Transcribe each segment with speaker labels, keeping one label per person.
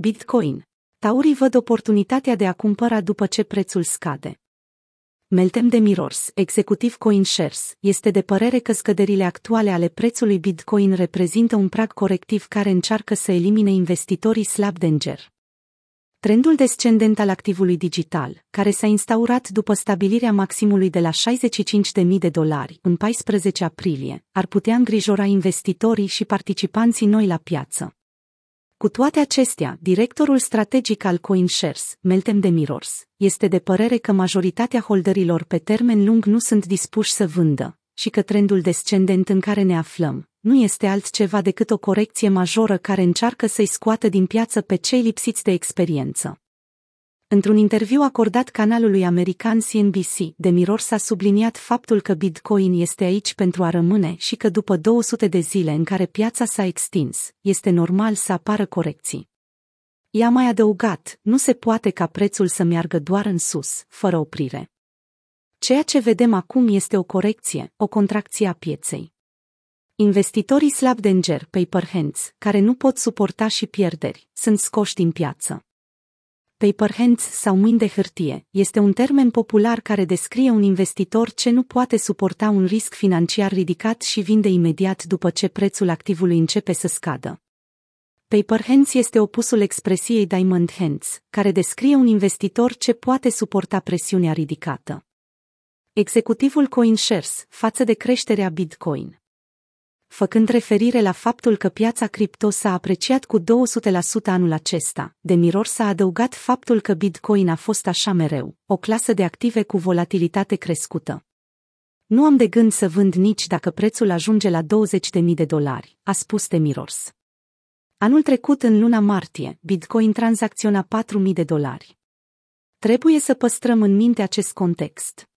Speaker 1: Bitcoin. Taurii văd oportunitatea de a cumpăra după ce prețul scade. Meltem de Mirors, executiv CoinShares, este de părere că scăderile actuale ale prețului Bitcoin reprezintă un prag corectiv care încearcă să elimine investitorii slab danger. Trendul descendent al activului digital, care s-a instaurat după stabilirea maximului de la 65.000 de dolari în 14 aprilie, ar putea îngrijora investitorii și participanții noi la piață. Cu toate acestea, directorul strategic al CoinShares, Meltem de Mirors, este de părere că majoritatea holderilor pe termen lung nu sunt dispuși să vândă și că trendul descendent în care ne aflăm nu este altceva decât o corecție majoră care încearcă să-i scoată din piață pe cei lipsiți de experiență. Într-un interviu acordat canalului american CNBC, Demiror s-a subliniat faptul că Bitcoin este aici pentru a rămâne și că după 200 de zile în care piața s-a extins, este normal să apară corecții. I-a mai adăugat, nu se poate ca prețul să meargă doar în sus, fără oprire. Ceea ce vedem acum este o corecție, o contracție a pieței. Investitorii slab danger, paper hands, care nu pot suporta și pierderi, sunt scoși din piață. Paper hands sau mâini de hârtie este un termen popular care descrie un investitor ce nu poate suporta un risc financiar ridicat și vinde imediat după ce prețul activului începe să scadă. Paper hands este opusul expresiei diamond hands, care descrie un investitor ce poate suporta presiunea ridicată. Executivul CoinShares față de creșterea Bitcoin făcând referire la faptul că piața cripto s-a apreciat cu 200% anul acesta. De Miror s-a adăugat faptul că Bitcoin a fost așa mereu, o clasă de active cu volatilitate crescută. Nu am de gând să vând nici dacă prețul ajunge la 20.000 de dolari, a spus de Mirors. Anul trecut, în luna martie, Bitcoin tranzacționa 4.000 de dolari. Trebuie să păstrăm în minte acest context.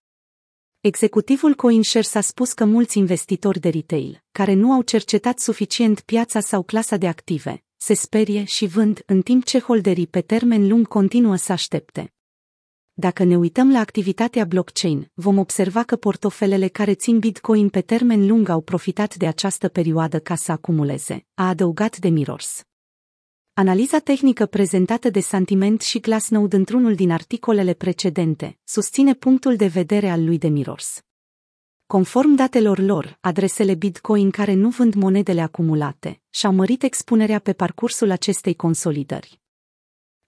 Speaker 1: Executivul CoinShares a spus că mulți investitori de retail, care nu au cercetat suficient piața sau clasa de active, se sperie și vând, în timp ce holderii pe termen lung continuă să aștepte. Dacă ne uităm la activitatea blockchain, vom observa că portofelele care țin Bitcoin pe termen lung au profitat de această perioadă ca să acumuleze, a adăugat de Mirrors. Analiza tehnică prezentată de Sentiment și Glassnode într-unul din articolele precedente susține punctul de vedere al lui Demiros. Conform datelor lor, adresele Bitcoin care nu vând monedele acumulate și-au mărit expunerea pe parcursul acestei consolidări.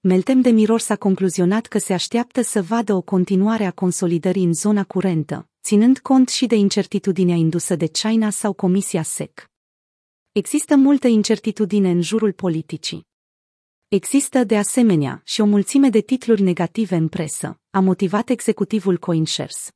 Speaker 1: Meltem de Miros a concluzionat că se așteaptă să vadă o continuare a consolidării în zona curentă, ținând cont și de incertitudinea indusă de China sau Comisia SEC. Există multă incertitudine în jurul politicii. Există, de asemenea, și o mulțime de titluri negative în presă, a motivat executivul CoinShares.